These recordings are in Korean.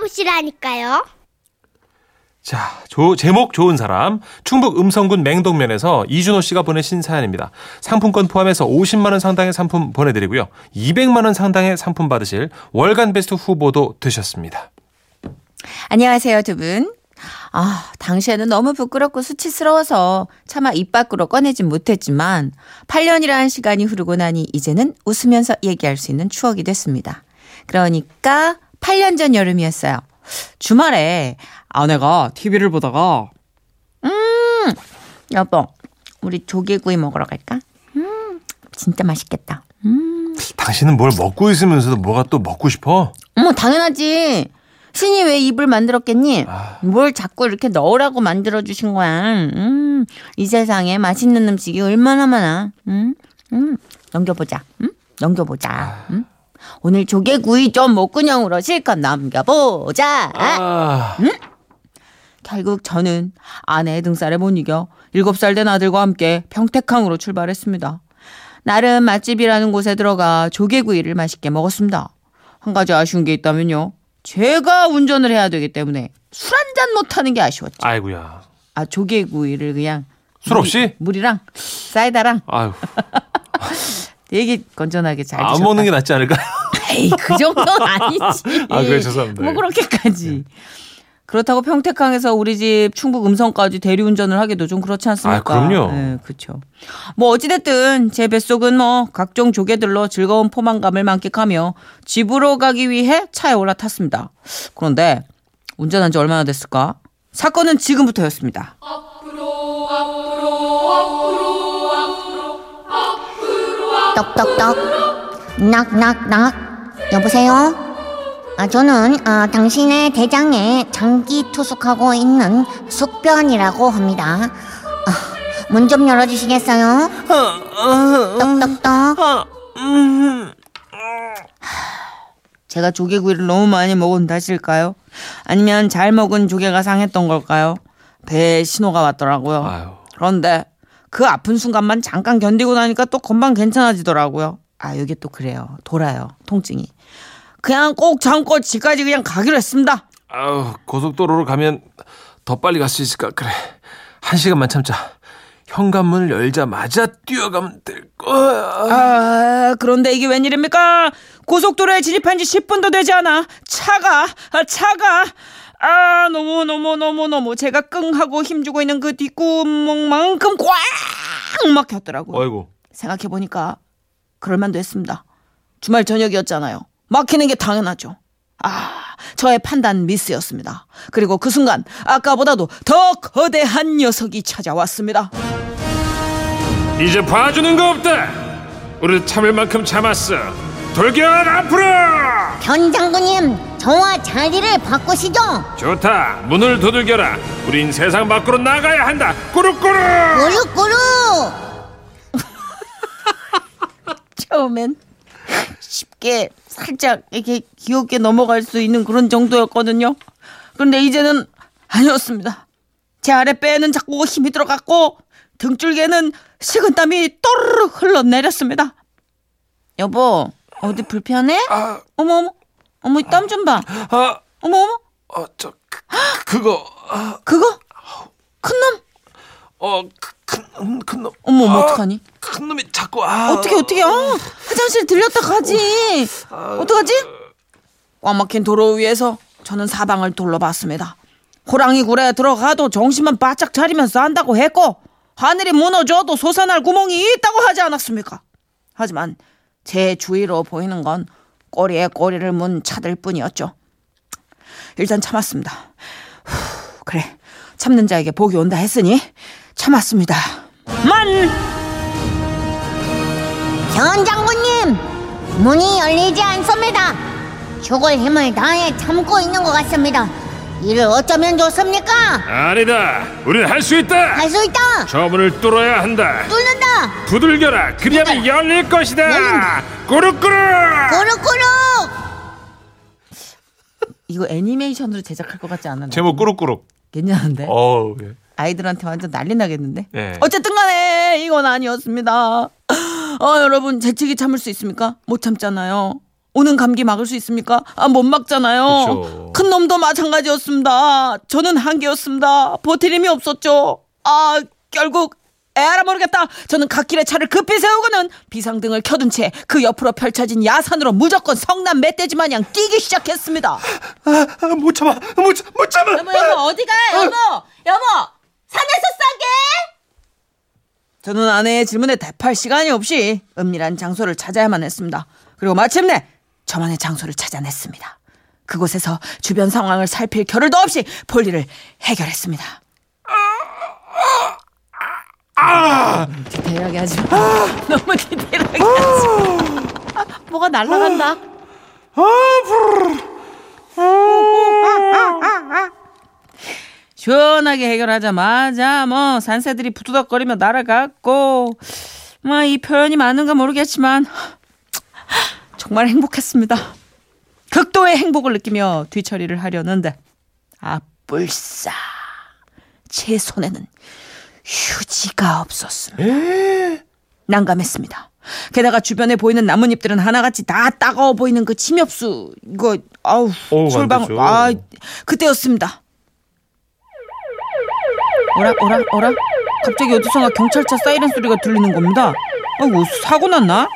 만나보시라니까요. 자, 조, 제목 좋은 사람. 충북 음성군 맹동면에서 이준호 씨가 보내신 사연입니다. 상품권 포함해서 50만 원 상당의 상품 보내드리고요. 200만 원 상당의 상품 받으실 월간 베스트 후보도 되셨습니다. 안녕하세요, 두 분. 아, 당시에는 너무 부끄럽고 수치스러워서 차마 입 밖으로 꺼내진 못했지만 8년이라는 시간이 흐르고 나니 이제는 웃으면서 얘기할 수 있는 추억이 됐습니다. 그러니까 8년 전 여름이었어요. 주말에 아내가 TV를 보다가 음, 여보, 우리 조개구이 먹으러 갈까? 음, 진짜 맛있겠다. 음. 당신은 뭘 먹고 있으면서도 뭐가 또 먹고 싶어? 어머, 당연하지. 신이 왜 입을 만들었겠니? 아. 뭘 자꾸 이렇게 넣으라고 만들어 주신 거야. 음, 이 세상에 맛있는 음식이 얼마나 많아. 음, 음, 넘겨보자. 음, 넘겨보자. 음. 오늘 조개구이 좀 목구녕으로 실컷 넘겨보자. 아, 결국 저는 아내의 등살에 못 이겨 7살 된 아들과 함께 평택항으로 출발했습니다. 나름 맛집이라는 곳에 들어가 조개구이를 맛있게 먹었습니다. 한 가지 아쉬운 게 있다면요. 제가 운전을 해야 되기 때문에 술 한 잔 못하는 게 아쉬웠죠. 아이고야. 아 조개구이를 그냥 술 없이? 물이랑 사이다랑 아유, 되게 건전하게 잘 안 드셨다. 먹는 게 낫지 않을까요? 에이 그 정도는 아니지. 아, 그래, 죄송합니다. 뭐 그렇게까지. 그렇다고 평택항에서 우리 집 충북 음성까지 대리운전을 하기도 좀 그렇지 않습니까? 아, 그럼요. 네, 그렇죠. 뭐 어찌됐든 제 뱃속은 뭐 각종 조개들로 즐거운 포만감을 만끽하며 집으로 가기 위해 차에 올라탔습니다. 그런데 운전한 지 얼마나 됐을까? 사건은 지금부터였습니다. 똑똑똑. 낙낙낙. 여보세요? 아, 저는 아, 당신의 대장에 장기 투숙하고 있는 숙변이라고 합니다. 아, 문좀 열어주시겠어요? 똑똑똑. 제가 조개구이를 너무 많이 먹은 탓일까요? 아니면 잘 먹은 조개가 상했던 걸까요? 배에 신호가 왔더라고요. 아유. 그런데 그 아픈 순간만 잠깐 견디고 나니까 또 금방 괜찮아지더라고요. 아, 이게 또 그래요. 돌아요. 통증이. 그냥 꼭 참고 집까지 그냥 가기로 했습니다. 아우, 고속도로로 가면 더 빨리 갈 수 있을까? 그래. 한 시간만 참자. 현관문을 열자마자 뛰어가면 될 거야. 아, 그런데 이게 웬일입니까? 고속도로에 진입한 지 10분도 되지 않아. 차가, 아, 차가. 아, 너무, 너무, 너무, 너무 제가 끙하고 힘주고 있는 그 뒷구멍만큼 꽉 막혔더라고요. 아이고. 생각해 보니까 그럴 만도 했습니다. 주말 저녁이었잖아요. 막히는 게 당연하죠. 아, 저의 판단 미스였습니다. 그리고 그 순간 아까보다도 더 거대한 녀석이 찾아왔습니다. 이제 봐주는 거 없다. 우리 참을 만큼 참았어. 돌격 앞으로. 변 장군님, 저와 자리를 바꾸시죠. 좋다. 문을 두들겨라. 우린 세상 밖으로 나가야 한다. 꾸룩꾸룩. 꾸룩꾸룩. 처음엔 쉽게 살짝 이렇게 귀엽게 넘어갈 수 있는 그런 정도였거든요. 그런데 이제는 아니었습니다. 제 아랫배에는 자꾸 힘이 들어갔고 등줄기에는 식은땀이 또르르 흘러내렸습니다. 여보, 어디 불편해? 아, 어머 어머, 어머 이땀좀 봐. 아, 어머 어머, 어, 저, 그, 그거, 아, 그거 큰 놈. 어, 그, 큰, 큰 놈. 어머 어머 아, 어떡하니? 큰 놈이 자꾸, 아. 어떻게 어떻게? 어, 화장실 들렸다 가지. 어떡하지? 꽉 막힌 도로 위에서 저는 사방을 둘러봤습니다. 호랑이 굴에 들어가도 정신만 바짝 차리면서 한다고 했고 하늘이 무너져도 솟아날 구멍이 있다고 하지 않았습니까? 하지만 제 주위로 보이는 건 꼬리에 꼬리를 문 차들 뿐이었죠. 일단 참았습니다. 후, 그래 참는 자에게 복이 온다 했으니 참았습니다. 만변 장군님, 문이 열리지 않습니다. 죽을 힘을 다해 참고 있는 것 같습니다. 이를 어쩌면 좋습니까? 아니다. 우린 할 수 있다. 할 수 있다. 저 문을 뚫어야 한다. 뚫는다. 두들겨라. 그리하면 열릴 것이다. 열린다. 꾸룩꾸룩. 꾸룩꾸룩. 이거 애니메이션으로 제작할 것 같지 않나요? 제목 꾸룩꾸룩. 괜찮은데? 어우, 예. 아이들한테 완전 난리 나겠는데? 예. 어쨌든 간에 이건 아니었습니다. 어, 여러분 재채기 참을 수 있습니까? 못 참잖아요. 오는 감기 막을 수 있습니까? 아, 못 막잖아요. 그쵸. 큰 놈도 마찬가지였습니다. 저는 한계였습니다. 버틸 힘이 없었죠. 아, 결국 에라 모르겠다. 저는 갓길에 차를 급히 세우고는 비상등을 켜둔 채 그 옆으로 펼쳐진 야산으로 무조건 성남 멧돼지 마냥 뛰기 시작했습니다. 아, 못 참아, 못, 참- 못 참아. 여보 여보 어디가 여보 여보 산에서 싸게 저는 아내의 질문에 대팔 시간이 없이 은밀한 장소를 찾아야만 했습니다 그리고 마침내 저만의 장소를 찾아냈습니다. 그곳에서 주변 상황을 살필 겨를도 없이 볼일을 해결했습니다. 디테일하게 하지 마. 너무 디테일하게 하지 마. 뭐가 날아간다? 시원하게 해결하자마자 뭐 산새들이 부두덕거리며 날아갔고. 뭐 이 표현이 맞는가 모르겠지만 정말 행복했습니다. 극도의 행복을 느끼며 뒤처리를 하려는데 아 뿔싸 제 손에는 휴지가 없었습니다. 난감했습니다. 게다가 주변에 보이는 나뭇잎들은 하나같이 다 따가워 보이는 그 침엽수 이거 아우 안 솔방. 아 그때였습니다. 어라 어라 어라 갑자기 어디선가 경찰차 사이렌 소리가 들리는 겁니다. 아이고 사고 났나?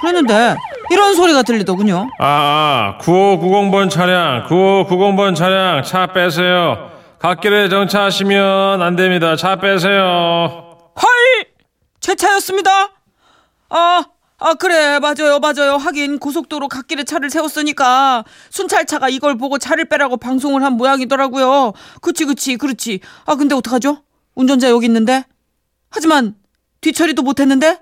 그랬는데 이런 소리가 들리더군요. 아, 9590번 차량, 9590번 차량 차 빼세요. 갓길에 정차하시면 안 됩니다. 차 빼세요. 헐! 제 차였습니다. 아, 아, 그래. 맞아요. 맞아요. 하긴 고속도로 갓길에 차를 세웠으니까 순찰차가 이걸 보고 차를 빼라고 방송을 한 모양이더라고요. 그치, 그치, 그렇지. 아, 근데 어떡하죠? 운전자 여기 있는데? 하지만 뒤처리도 못했는데?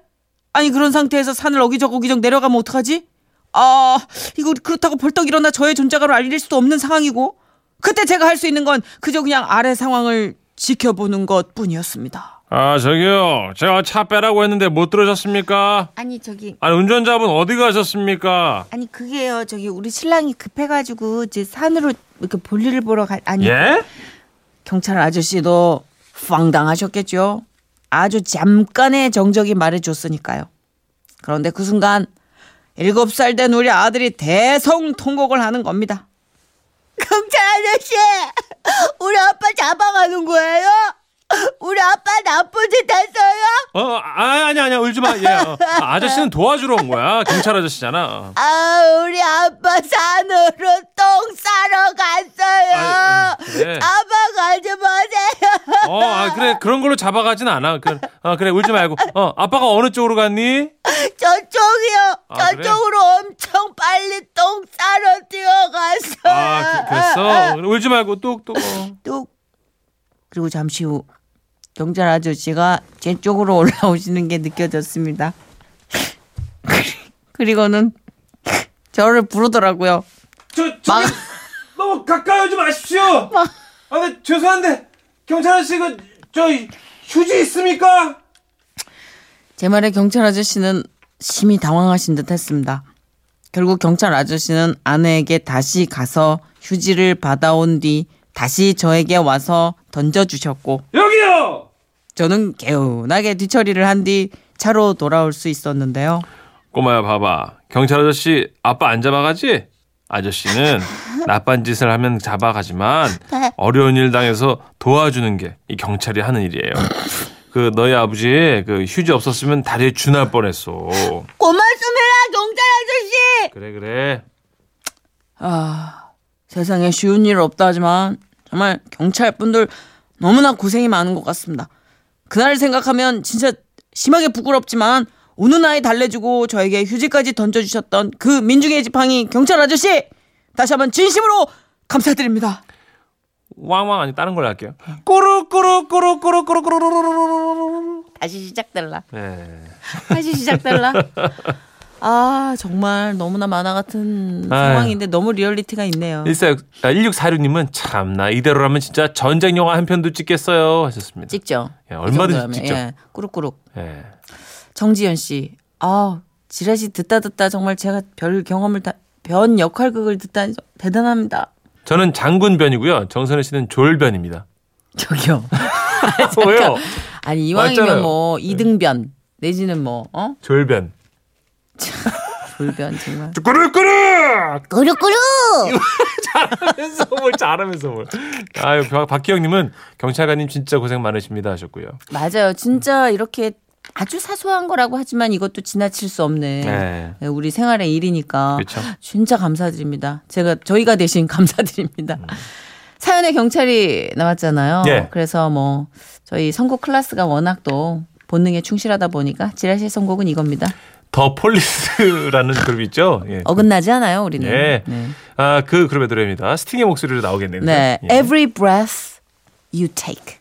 아니, 그런 상태에서 산을 어기적 어기적 내려가면 어떡하지? 아, 이거 그렇다고 벌떡 일어나 저의 존재감을 알릴 수도 없는 상황이고 그때 제가 할 수 있는 건 그저 그냥 아래 상황을 지켜보는 것 뿐이었습니다. 아, 저기요. 제가 차 빼라고 했는데 못 들으셨습니까? 아니 저기 아니, 운전자분 어디 가셨습니까? 아니 그게요 저기 우리 신랑이 급해가지고 이제 산으로 이렇게 볼일을 보러 가 아니 예? 경찰 아저씨도 황당하셨겠죠. 아주 잠깐의 정적이 말해줬으니까요. 그런데 그 순간 일곱 살된 우리 아들이 대성통곡을 하는 겁니다. 경찰 아저씨 우리 아빠 잡아가는 거예요? 우리 아빠 나쁜 짓 했어요? 어, 아, 아니, 아니야, 울지 마. 예. 어. 아, 아저씨는 도와주러 온 거야. 경찰 아저씨잖아. 아 우리 아빠 산으로 똥 싸러 갔어요 아, 그래. 잡아가지 마세요 어, 아, 그래. 그런 걸로 잡아가진 않아. 그, 어, 그래. 울지 말고. 어, 아빠가 어느 쪽으로 갔니? 저쪽이요 아, 그래? 저쪽으로 엄청 빨리 똥 싸러 뛰어갔어요 아, 그, 그랬어. 울지 말고 뚝뚝. 어. 뚝. 그리고 잠시 후 경찰 아저씨가 제 쪽으로 올라오시는 게 느껴졌습니다. 그리고는 저를 부르더라고요. 저, 저, 막- 너무 가까이 오지 마십시오. 아, 네, 죄송한데, 경찰 아저씨, 그, 저, 휴지 있습니까? 제 말에 경찰 아저씨는 심히 당황하신 듯 했습니다. 결국 경찰 아저씨는 아내에게 다시 가서 휴지를 받아온 뒤 다시 저에게 와서 던져주셨고 여기요! 저는 개운하게 뒤처리를 한 뒤 차로 돌아올 수 있었는데요. 꼬마야, 봐봐. 경찰 아저씨, 아빠 안 잡아가지? 아저씨는 나쁜 짓을 하면 잡아가지만 어려운 일 당해서 도와주는 게 이 경찰이 하는 일이에요. 그 너희 아버지 그 휴지 없었으면 다리에 쥐날 뻔했어. 고맙습니다 경찰 아저씨 그래 그래. 아, 세상에 쉬운 일 없다 하지만 정말 경찰 분들 너무나 고생이 많은 것 같습니다. 그날 생각하면 진짜 심하게 부끄럽지만 우는 아이 달래주고 저에게 휴지까지 던져주셨던 그 민중의 지팡이 경찰 아저씨 다시 한번 진심으로 감사드립니다. 왕왕 아니 다른 걸로 할게요. 꾸루꾸루꾸루꾸루꾸루꾸루꾸루. 다시 시작될라. 네. 다시 시작될라. 아 정말 너무나 만화 같은 아유. 상황인데 너무 리얼리티가 있네요. 14, 아, 1646님은 참나 이대로라면 진짜 전쟁 영화 한 편도 찍겠어요 하셨습니다. 찍죠. 예, 얼마든지. 찍죠. 예, 꾸룩꾸룩. 예. 정지현 씨. 아, 지라시 듣다 듣다 정말 제가 별 경험을 다, 변 역할극을 듣다 대단합니다. 저는 장군변이고요. 정선혜 씨는 졸변입니다. 저기요. 왜요? 아니 이왕이면 맞잖아요. 뭐 이등변 내지는 뭐 어? 졸변. 돌변 정말. 꾸르꾸르 꾸루꾸루. 잘하면서 뭘 잘하면서 뭘. 아유 박- 박기영님은 경찰관님 진짜 고생 많으십니다 하셨고요. 맞아요. 진짜 이렇게 아주 사소한 거라고 하지만 이것도 지나칠 수 없네. 네. 네, 우리 생활의 일이니까 그렇죠. 진짜 감사드립니다. 제가 저희가 대신 감사드립니다. 사연에 경찰이 나왔잖아요. 예. 그래서 뭐 저희 선곡 클래스가 워낙 또 본능에 충실하다 보니까 지라시 선곡은 이겁니다. 더 폴리스라는 그룹 있죠. 예. 어긋나지 않아요, 우리는. 예. 네. 아, 그 그룹의 노래입니다. 스팅의 목소리로 나오겠네요. 네. 예. Every breath you take.